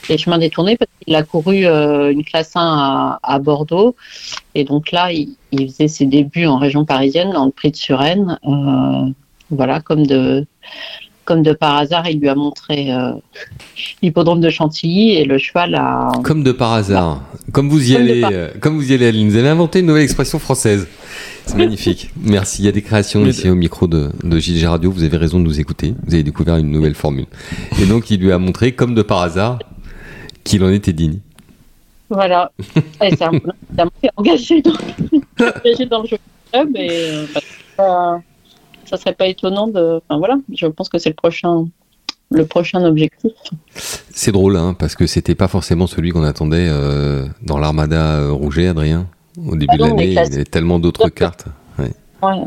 les chemins détournés parce qu'il a couru euh, une classe 1 à, Bordeaux. Et donc là, il, il faisait ses débuts en région parisienne dans le prix de Suresnes. Euh, voilà, comme de comme de par hasard, il lui a montré euh, l'hippodrome de Chantilly et le cheval a. Comme de par hasard. Comme vous y Comme allez, par- euh, comme vous y allez. Vous avez inventé une nouvelle expression française. C'est magnifique. Merci. Il y a des créations Mais ici au micro de, de JG Radio. Vous avez raison de nous écouter. Vous avez découvert une nouvelle formule. Et donc, il lui a montré, comme de par hasard, qu'il en était digne. Voilà. Et c'est un c'est un peu engagé dans, dans le jeu club et euh, bah, ça, serait pas étonnant de. Enfin voilà, je pense que c'est le prochain, le prochain objectif. C'est drôle, hein, parce que c'était pas forcément celui qu'on attendait euh, dans l'armada euh, Rouget, Adrien. Au début Ah de non, l'année, il y avait tellement d'autres cartes. Ouais. Ouais.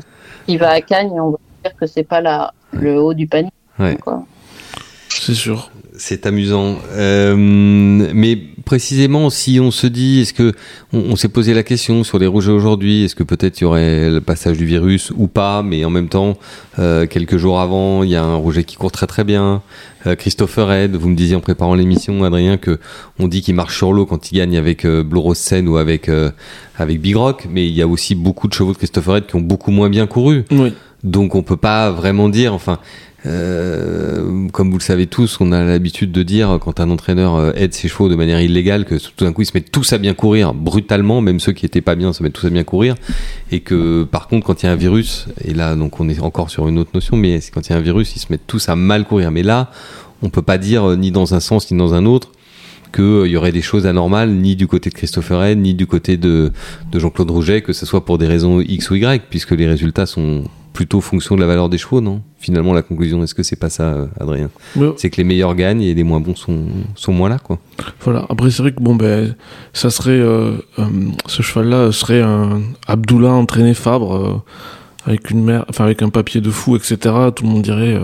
Il va à Cagnes, on va dire que c'est pas la, le haut du panier. Ouais. Quoi. C'est sûr. C'est amusant. Euh, mais précisément, si on se dit, est-ce que on, s'est posé la question sur les rouges aujourd'hui, est-ce que peut-être il y aurait le passage du virus ou pas, mais en même temps, euh, quelques jours avant, il y a un rouget qui court très très bien. Euh, Christopher Ed, vous me disiez en préparant l'émission, Adrien, que on dit qu'il marche sur l'eau quand il gagne avec euh, Sen ou avec avec Big Rock, mais il y a aussi beaucoup de chevaux de Christopher Ed qui ont beaucoup moins bien couru. Oui. Donc on peut pas vraiment dire, enfin, euh, comme vous le savez tous, on a l'habitude de dire quand un entraîneur euh, aide ses chevaux de manière illégale que tout d'un coup ils se mettent tous à bien courir brutalement, même ceux qui étaient pas bien se mettent tous à bien courir, et que par contre quand il y a un virus, et là donc on est encore sur une autre notion, mais quand il y a un virus ils se mettent tous à mal courir. Mais là, on peut pas dire euh, ni dans un sens ni dans un autre qu'il y aurait des choses anormales ni du côté de Christopher Ed ni du côté de Jean-Claude Rouget, que ce soit pour des raisons X ou Y, puisque les résultats sont plutôt fonction de la valeur des chevaux, non? Finalement, la conclusion, est-ce que c'est pas ça, euh, Adrien? C'est que les meilleurs gagnent et les moins bons sont, sont moins là, quoi. Voilà. Après, c'est vrai que bon, ben, ça serait euh, euh, ce cheval-là serait un Abdullah entraîné Fabre avec une mère, enfin avec un papier de fou, etc. Tout le monde dirait,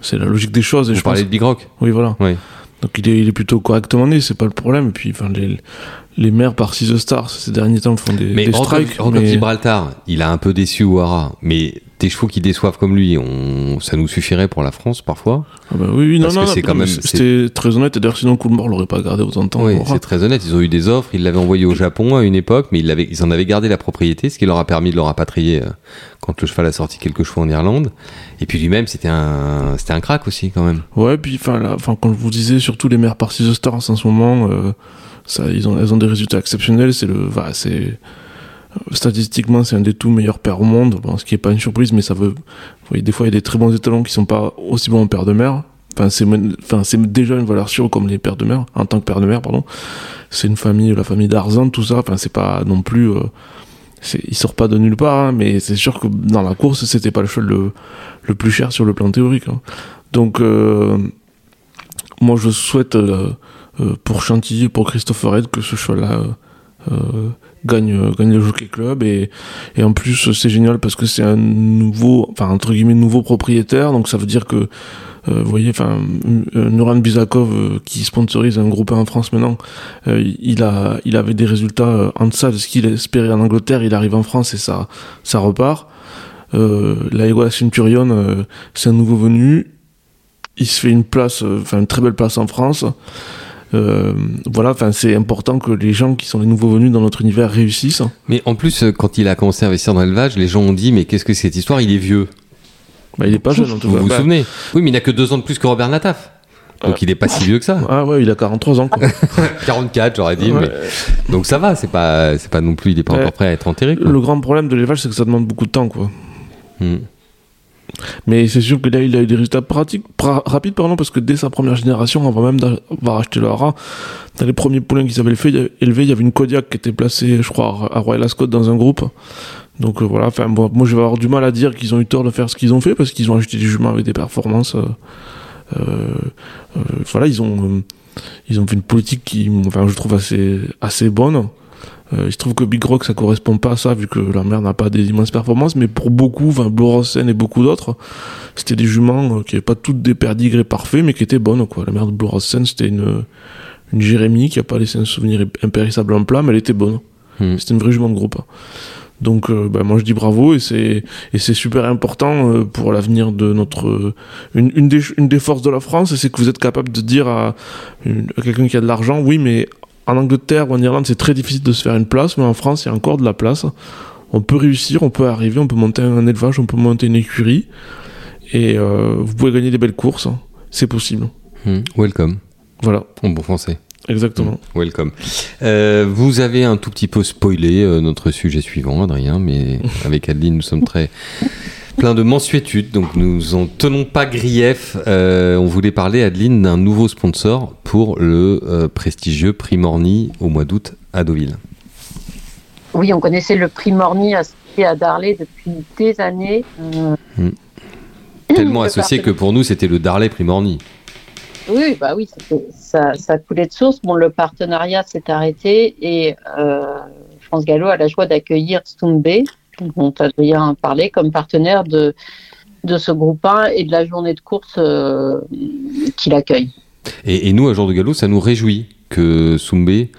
c'est la logique des choses. Et je parlais de Big Rock? Oui, voilà. Oui. Donc il est, il est plutôt correctement né, c'est pas le problème. Et puis, enfin, les, les maires par The Stars ces derniers temps font des, mais des strikes. mais... Gibraltar, il a un peu déçu Ouara, mais des chevaux qui déçoivent comme lui, on... ça nous suffirait pour la France parfois. Ah bah oui, oui non, non, c'est quand même. C'était très honnête. D'ailleurs, sinon Coolmore l'aurait pas gardé autant de temps. Oui, c'est très honnête. Ils ont eu des offres. Ils l'avaient envoyé au Japon à une époque, mais ils en avaient gardé la propriété, ce qui leur a permis de le rapatrier euh, quand le cheval a sorti quelques chevaux en Irlande. Et puis lui-même, c'était un, c'était un crack aussi quand même. Ouais, puis enfin, quand je vous disais, surtout les maires par The Stars en ce moment. Euh, ça, ils ont, elles ont des résultats exceptionnels. C'est le, c'est statistiquement, c'est un des tout meilleurs pères au monde. Bon, ce qui est pas une surprise, mais ça veut. Vous voyez, des fois, il y a des très bons étalons qui sont pas aussi bons en père de mère. Enfin, c'est, enfin, c'est déjà une valeur sûre comme les pères de mère, en tant que père de mère, pardon. C'est une famille, la famille d'Arzan, tout ça. Enfin, c'est pas non plus. Euh, il sort pas de nulle part, hein, mais c'est sûr que dans la course, c'était pas le cheval le, plus cher sur le plan théorique. Hein. Donc, euh, moi, je souhaite. Euh, euh, pour Chantilly, pour Christopher Red, que ce euh, euh, gagne, gagne le Jockey Club. Et, et en plus, c'est génial parce que c'est un nouveau, enfin, entre guillemets, nouveau propriétaire. Donc ça veut dire que vous voyez, enfin, Nuran Bizakov qui sponsorise un groupe en France maintenant, il a, il avait des résultats en deçà de ce qu'il espérait en Angleterre. Il arrive en France et ça, ça repart. Euh, la Centurion, c'est un nouveau venu. Il se fait une place, enfin une très belle place en France. Euh, voilà, enfin, c'est important que les gens qui sont les nouveaux venus dans notre univers réussissent. Mais en plus, euh, quand il a commencé à investir dans l'élevage, les gens ont dit mais qu'est-ce que c'est cette histoire Il est vieux. Bah, il est pas jeune en tout cas. Vous vous bah, souvenez Oui, mais il n'a que deux ans de plus que Robert Nataf. Donc il est pas si vieux que ça. Ah ouais, il a 43 ans. Quoi. 44, j'aurais dit. Mais... Donc ça va, c'est pas, c'est pas non plus, il est pas encore prêt à être enterré. Le grand problème de l'élevage, c'est que ça demande beaucoup de temps, quoi. Hmm. Mais c'est sûr que là, il a eu des résultats pratiques, rapides, pardon, parce que dès sa première génération, avant même d'avoir acheté le hara, dans les premiers poulains qu'ils avaient élevés, il y avait une Kodiak qui était placée, je crois, à Royal Ascot dans un groupe. Donc euh, voilà, enfin, moi je vais avoir du mal à dire qu'ils ont eu tort de faire ce qu'ils ont fait, parce qu'ils ont acheté des juments avec des performances. Euh, euh, voilà, ils ont, ils ont fait une politique qui, enfin, je trouve assez, assez bonne. Euh, il se trouve que Big Rock ça correspond pas à ça vu que la mère n'a pas des immenses performances, mais pour beaucoup, enfin Blorosen et beaucoup d'autres, c'était des juments euh, qui n'avaient pas toutes des perdigrés parfaits, mais qui étaient bonnes quoi. La mère de Blorosen c'était une une Jérémie qui a pas laissé un souvenir impérissable en plat, mais elle était bonne. Hmm. C'était une vraie jument de groupe. Donc euh, bah, moi je dis bravo et c'est et c'est super important pour l'avenir de notre une, une, des, une des forces de la France c'est que vous êtes capable de dire à, à quelqu'un qui a de l'argent oui mais en Angleterre ou en Irlande, c'est très difficile de se faire une place, mais en France, il y a encore de la place. On peut réussir, on peut arriver, on peut monter un élevage, on peut monter une écurie, et euh, vous pouvez gagner des belles courses. C'est possible. Hmm. welcome. Voilà. En bon français. Exactement. Hmm. welcome. Euh, vous avez un tout petit peu spoilé euh, notre sujet suivant, Adrien, mais avec Adeline, nous sommes très plein de mensuétudes, donc nous en tenons pas grief. Euh, on voulait parler, Adeline, d'un nouveau sponsor pour le euh, prestigieux prix Morny au mois d'août à Deauville. Oui, on connaissait le prix Morny associé à Darley depuis des années. Hmm. Tellement associé que pour nous, c'était le Darley prix Morny. Oui, bah oui, ça, ça coulait de source. Bon, le partenariat s'est arrêté et euh, France Gallo a la joie d'accueillir Stumbe, dont Adrien parlé, comme partenaire de, de ce groupe 1 et de la journée de course euh, qu'il accueille. Et, et nous, à jour de galop, ça nous réjouit que Soumbé.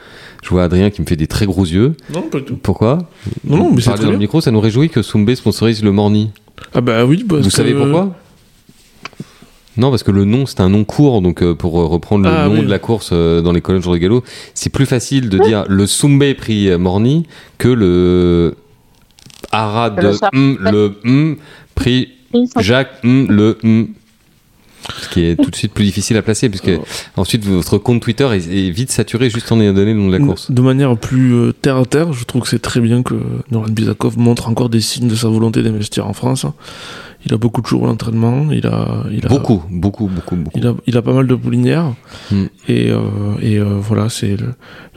Je vois Adrien qui me fait des très gros yeux. Non, pas du tout. Pourquoi? Non, non, mais c'est Parler très dans le micro, ça nous réjouit que Soumbé sponsorise le Morny. Ah bah oui, parce Vous que- savez pourquoi? Non, parce que le nom, c'est un nom court, donc euh, pour euh, reprendre le Ah, nom oui. de la course euh, dans les colonnes jour de galop, c'est plus facile de dire le Soumbé prix Morny que le Arad Le Char- hum, le hum, prix Jacques hum, le. Ce qui est tout de suite plus difficile à placer, puisque Oh. ensuite votre compte Twitter est, est vite saturé juste en ayant donné le nom de la course. De manière plus euh, terre à terre, je trouve que c'est très bien que Noran Bizakov montre encore des signes de sa volonté d'investir en France. Il a beaucoup de jours à l'entraînement, il a, il a Beaucoup, beaucoup, beaucoup, beaucoup. Il a, il a pas mal de poulinières Hmm. et, euh, et euh, voilà, c'est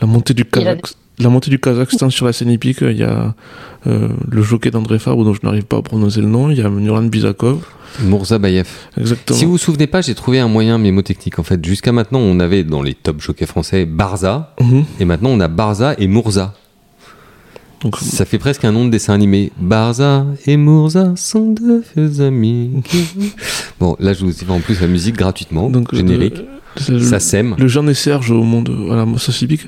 la montée du Il a Kazakh- la montée du Kazakhstan sur la scène hippique. Il y a euh, le jockey d'André Fabre dont je n'arrive pas à prononcer le nom. Il y a Nuran Bizakov, Mourzabayev. exactement. Si vous vous souvenez pas, j'ai trouvé un moyen mémotechnique en fait. Jusqu'à maintenant, on avait dans les top jockeys français Barza, Mhm. et maintenant on a Barza et Mourza. Donc, Ça fait presque un nom de dessin animé. Barza et Mourza sont deux vieux amis. bon, là je vous ai fait en plus la musique gratuitement, donc, générique. euh, le, Ça sème. le Jean et Serge au monde, voilà, hippique.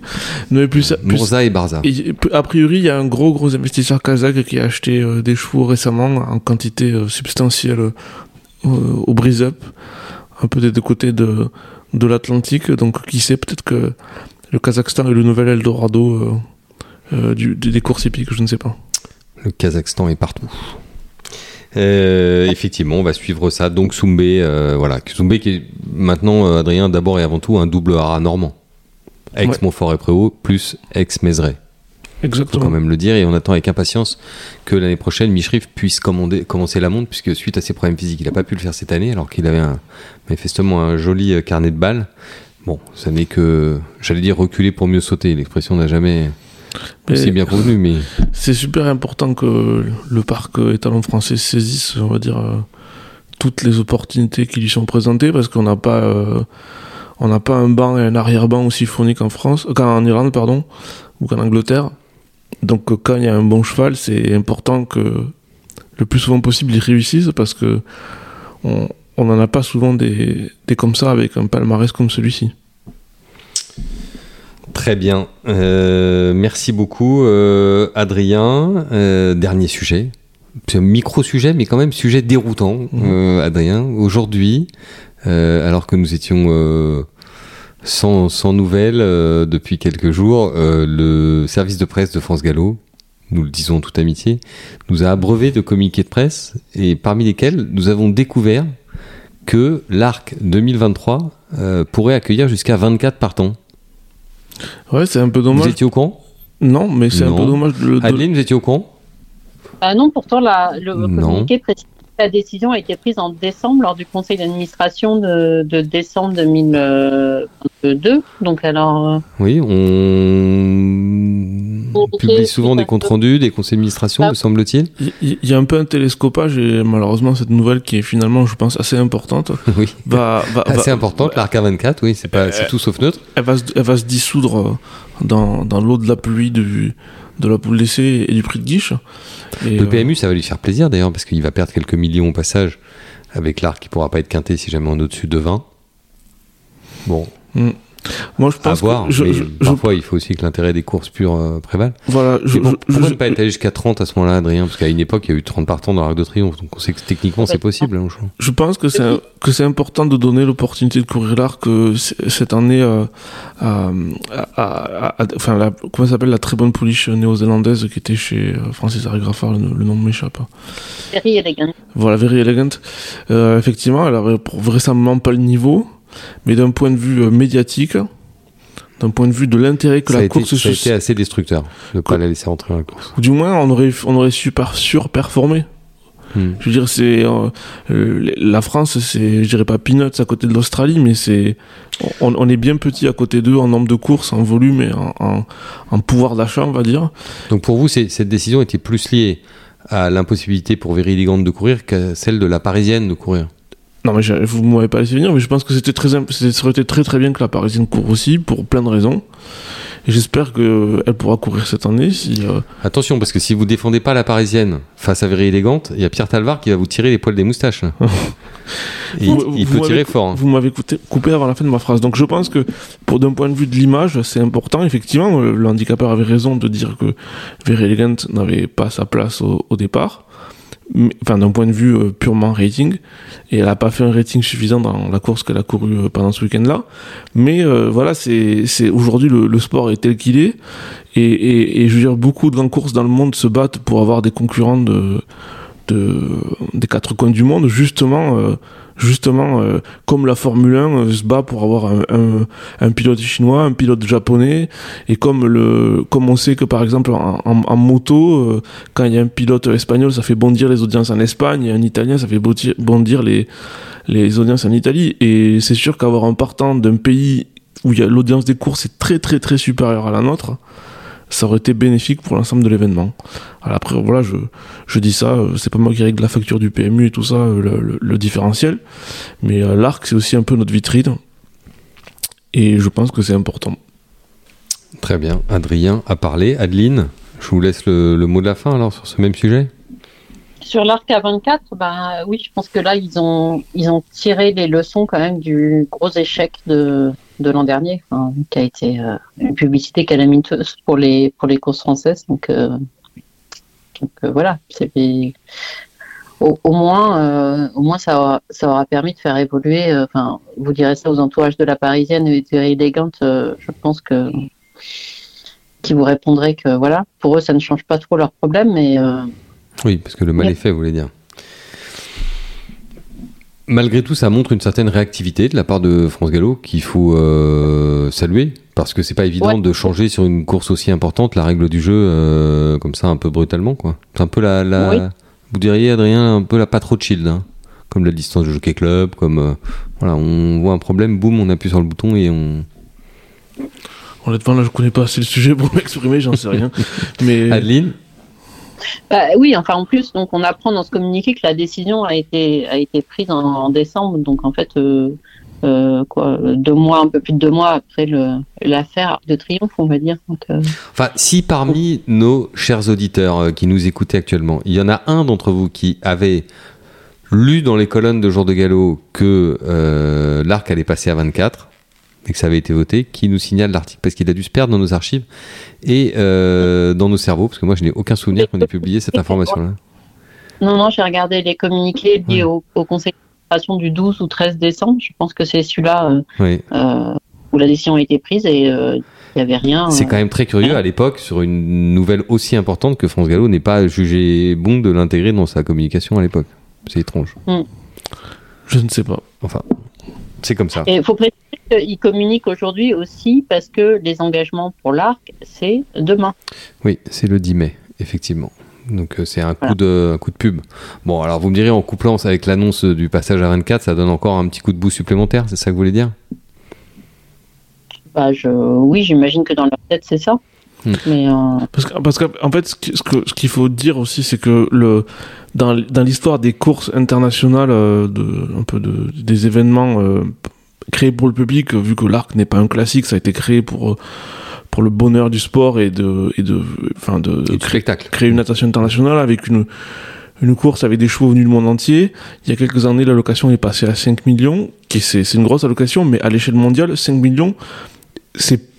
Non, mais plus, plus- Mourza et Barza. Et, a priori, il y a un gros gros investisseur kazakh qui a acheté euh, des chevaux récemment en quantité euh, substantielle euh, au Breeze-Up, un peu des deux côtés de, de l'Atlantique. Donc, qui sait, peut-être que le Kazakhstan est le nouvel Eldorado du, des courses hippiques, je ne sais pas. Le Kazakhstan est partout. Euh, effectivement, on va suivre ça. Donc Soumbé, euh, voilà, Soumbé qui est maintenant, euh, Adrien, d'abord et avant tout un double hara normand. Ex Ouais. Montfort et Préau plus ex Mézeray. faut Exactement. quand même le dire, et on attend avec impatience que l'année prochaine, Michrif puisse commander, commencer la montre, puisque suite à ses problèmes physiques, il n'a pas pu le faire cette année, alors qu'il avait un, manifestement un joli euh, carnet de balles. Bon, ça n'est que, j'allais dire reculer pour mieux sauter, l'expression n'a jamais Aussi bien convenu, mais C'est super important que le parc étalon français saisisse, on va dire, euh, toutes les opportunités qui lui sont présentées, parce qu'on n'a pas, euh, on n'a pas un banc et un arrière-banc aussi fournis qu'en France, euh, qu'en Irlande, pardon, ou qu'en Angleterre. Donc quand il y a un bon cheval, c'est important que le plus souvent possible il réussisse, parce que on n'en a pas souvent des, des comme ça avec un palmarès comme celui-ci. Très bien. Euh, merci beaucoup, euh, Adrien. Euh, dernier sujet. C'est un micro-sujet, mais quand même sujet déroutant, euh, Adrien. Aujourd'hui, alors que nous étions sans, sans nouvelles depuis quelques jours, le service de presse de France Gallo, nous le disons en toute amitié, nous a abreuvé de communiqués de presse, et parmi lesquels nous avons découvert que l'ARC 2023 euh, pourrait accueillir jusqu'à 24 partants. Ouais, c'est un peu Vous dommage. étiez au courant Non, mais c'est un peu dommage de, de- Adeline, vous étiez au courant Ah non, pourtant, la, le Non. communiqué précise que la décision a été prise en décembre lors du conseil d'administration de, de décembre 2022. Donc, alors, euh, Oui, on publie souvent des comptes rendus, des conseils d'administration, me semble-t-il. Il y a un peu un télescopage et malheureusement cette nouvelle qui est finalement je pense assez importante oui. va, va, Assez va- importante, l'Arca 24, oui, c'est pas, c'est tout sauf neutre. elle, va se, elle va se dissoudre euh, dans, dans l'eau de la pluie du, de la poule d'essai et du prix de guiche. Et, Le euh, PMU, ça va lui faire plaisir d'ailleurs, parce qu'il va perdre quelques millions au passage avec l'Arc qui pourra pas être quinté si jamais on est au-dessus de 20. Bon, moi je à pense voir, que je, mais je- je- parfois il faut aussi que l'intérêt des courses pures euh, prévale. voilà, je, bon, je- pourquoi je- ne pas être allé jusqu'à 30 à ce moment-là, Adrien? Parce qu'à une époque, il y a eu 30 partants dans l'Arc de Triomphe, donc on sait que techniquement c'est possible. hein, je je pense que c'est que c'est important de donner l'opportunité de courir l'arc cette année euh, à, à- à- à- enfin la, comment ça s'appelle la très bonne pouliche néo-zélandaise qui était chez euh, Francis Harry Graffard, le, le nom m'échappe. Very Elegant. Voilà, Very Elegant. Euh, effectivement, elle avait vraisemblablement pas le niveau, mais d'un point de vue euh, médiatique, d'un point de vue de l'intérêt que ça, la été, course ça a se... été assez destructeur de ne pas la laisser rentrer dans la course. Ou du moins, on aurait, on aurait su par surperformer. Hmm. Je veux dire, c'est euh, la France, c'est, je dirais pas peanuts à côté de l'Australie, mais c'est, on, on est bien petit à côté d'eux en nombre de courses, en volume et en, en, en pouvoir d'achat, on va dire. Donc pour vous, cette décision était plus liée à l'impossibilité pour Very Elegant de courir qu'à celle de la Parisienne de courir? Non, mais je- vous m'avez pas laissé venir, mais je pense que c'était très, ça aurait été très très bien que la Parisienne court aussi, pour plein de raisons. Et j'espère qu'elle pourra courir cette année. Si, euh, Attention, parce que si vous défendez pas la parisienne face à Véry Élégante, il y a Pierre Talvar qui va vous tirer les poils des moustaches. il, Vous- il vous peut tirer fort. hein. Vous m'avez coupé, avant la fin de ma phrase. Donc je pense que pour d'un point de vue de l'image, c'est important. Effectivement, le, handicapeur avait raison de dire que Very Elegant n'avait pas sa place au, au départ. Enfin, d'un point de vue euh, purement rating. Et elle n'a pas fait un rating suffisant dans la course qu'elle a courue euh, pendant ce week-end-là. Mais euh, voilà, c'est aujourd'hui le, sport est tel qu'il est. Et, et, je veux dire, beaucoup de grandes courses dans le monde se battent pour avoir des concurrents de, de, des quatre coins du monde, justement, justement euh, comme la Formule 1 euh, se bat pour avoir un, pilote chinois, un pilote japonais, et comme le, comme on sait que par exemple en, moto, euh, quand il y a un pilote espagnol, ça fait bondir les audiences en Espagne, et un italien, ça fait bondir, les, les audiences en Italie. Et c'est sûr qu'avoir un partant d'un pays où l'audience des courses est très très très supérieure à la nôtre, ça aurait été bénéfique pour l'ensemble de l'événement. Après, voilà, je, dis ça, euh, c'est pas moi qui règle la facture du PMU et tout ça, euh, le différentiel, mais euh, l'arc, c'est aussi un peu notre vitrine, et je pense que c'est important. Très bien. Adrien a parlé. Adeline, je vous laisse le, le mot de la fin alors sur ce même sujet? Sur l'arc A24, bah oui, je pense que là ils ont tiré les leçons quand même du gros échec de, l'an dernier, qui a été euh, une publicité calamiteuse pour les pour les courses françaises. Donc euh, euh, voilà, c'est au, moins au moins ça aura, permis de faire évoluer. vous direz ça aux entourages de la Parisienne et de élégante. je pense que qui vous répondraient que voilà, pour eux ça ne change pas trop leur problème, mais Oui, parce que le mal est fait, vous voulez dire. Malgré tout, ça montre une certaine réactivité de la part de France Gallo qu'il faut euh, saluer, parce que c'est pas évident Ouais. de changer sur une course aussi importante la règle du jeu euh, comme ça un peu brutalement quoi. C'est un peu la, la Oui. vous diriez Adrien un peu la pas trop de shield, hein, comme la distance de jockey club, comme euh, voilà on voit un problème, boum on appuie sur le bouton et on. Honnêtement, là, je connais pas assez le sujet pour m'exprimer, j'en sais rien. Mais Adeline, Bah, oui, enfin en plus, donc on apprend dans ce communiqué que la décision a été a été prise en, décembre, donc en fait euh, euh, deux mois, un peu plus de deux mois après l'affaire de Triomphe, on va dire. Euh, Enfin, si parmi nos chers auditeurs qui nous écoutaient actuellement, il y en a un d'entre vous qui avait lu dans les colonnes de Jour de Galop que l'arc allait passer à 24 et que ça avait été voté, qui nous signale l'article parce qu'il a dû se perdre dans nos archives et euh, dans nos cerveaux, parce que moi je n'ai aucun souvenir qu'on ait publié cette information-là. non, non, j'ai regardé les communiqués liés Ouais. au, au conseil d'administration du 12 ou 13 décembre. Je pense que c'est celui-là euh, Oui. euh, où la décision a été prise et euh, il n'y avait rien. C'est euh, quand même très curieux à l'époque sur une nouvelle aussi importante que France Gallo n'ait pas jugé bon de l'intégrer dans sa communication à l'époque. C'est étrange. je ne sais pas. Enfin, c'est comme ça. Et il faut préciser qu'ils communiquent aujourd'hui aussi parce que les engagements pour l'arc, c'est demain. Oui, c'est le 10 mai, effectivement. Donc euh, c'est un, coup Voilà. de, un coup de pub. Bon, alors vous me direz, en couplant ça avec l'annonce du passage à 24, ça donne encore un petit coup de bout supplémentaire, c'est ça que vous voulez dire? Bah, je, oui, j'imagine que dans leur tête, c'est ça. Hmm. Mais euh, Parce que- parce qu'en fait, ce qui- ce que- ce qu'il faut dire aussi, c'est que le, dans, dans l'histoire des courses internationales, euh, de, un peu de, des événements euh, créés pour le public, euh, vu que l'arc n'est pas un classique, ça a été créé pour, euh, pour le bonheur du sport et de, et de, enfin de, Et spectacle. créer une natation internationale avec une, une course avec des chevaux venus du monde entier. Il y a quelques années, l'allocation est passée à 5 millions, qui c'est c'est une grosse allocation, mais à l'échelle mondiale, 5 millions, c'est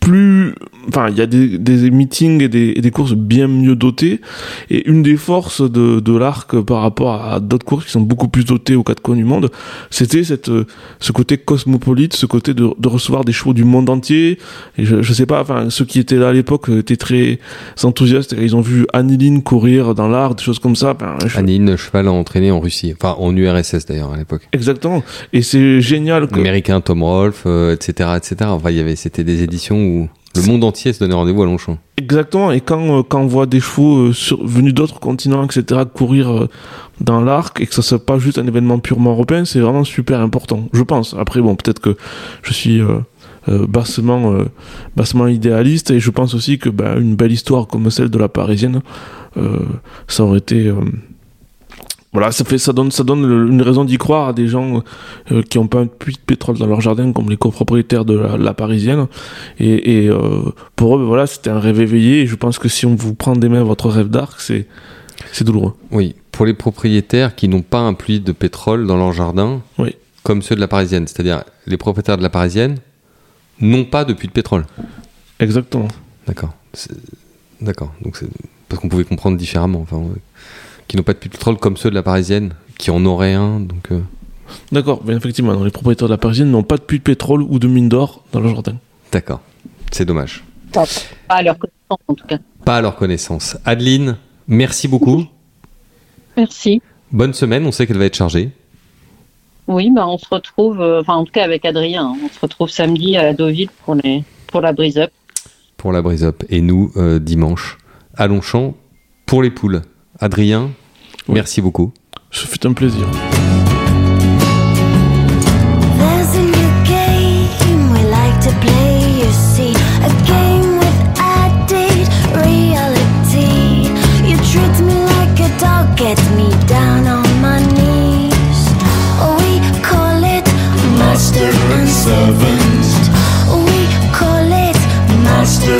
plus enfin il y a des, des meetings et des, et des courses bien mieux dotées et une des forces de, de l'arc par rapport à d'autres courses qui sont beaucoup plus dotées aux quatre coins du monde c'était cette ce côté cosmopolite ce côté de, de recevoir des chevaux du monde entier et je, je sais pas enfin ceux qui étaient là à l'époque étaient très enthousiastes ils ont vu Anneline courir dans l'arc des choses comme ça ben, je- Anine, cheval a entraîné en Russie, enfin en URSS d'ailleurs à l'époque. exactement et c'est génial que Américain, Tom Rolfe, euh, etc., etc. Enfin, il y avait, c'était des éditions où le monde entier se donnait rendez-vous à Longchamp. Exactement, et quand, euh, quand on voit des chevaux euh, venus d'autres continents, etc., courir euh, dans l'arc, et que ça soit pas juste un événement purement européen, c'est vraiment super important, je pense. Après, bon, peut-être que je suis bassement, bassement idéaliste, et je pense aussi que bah, une belle histoire comme celle de la Parisienne, ça aurait été... voilà, ça fait, ça donne, ça donne le- une raison d'y croire à des gens euh, qui n'ont pas un puits de pétrole dans leur jardin, comme les copropriétaires de la, la Parisienne. Et, et, euh, pour eux, ben voilà, c'était un rêve éveillé. Et je pense que si on vous prend des mains votre rêve d'arc, c'est, c'est douloureux. Oui, pour les propriétaires qui n'ont pas un puits de pétrole dans leur jardin, Oui. comme ceux de la Parisienne, c'est-à-dire les propriétaires de la Parisienne n'ont pas de puits de pétrole. Exactement. D'accord. D'accord. Donc c'est parce qu'on pouvait comprendre différemment. Enfin. Qui n'ont pas de puits de pétrole comme ceux de la Parisienne, qui en auraient un. Donc euh, D'accord, mais effectivement, les propriétaires de la Parisienne n'ont pas de puits de pétrole ou de mine d'or dans leur jardin. d'accord. C'est dommage. Pas à leur connaissance, en tout cas. Pas à leur connaissance. Adeline, merci beaucoup. Merci. Bonne semaine. On sait qu'elle va être chargée. Oui, bah, on se retrouve, euh, enfin, en tout cas avec Adrien, on se retrouve samedi à Deauville pour, les, pour la brise-up. pour la brise up et nous euh, dimanche à Longchamp pour les poules. Adrien, merci beaucoup. Ça fait un plaisir. We call it master.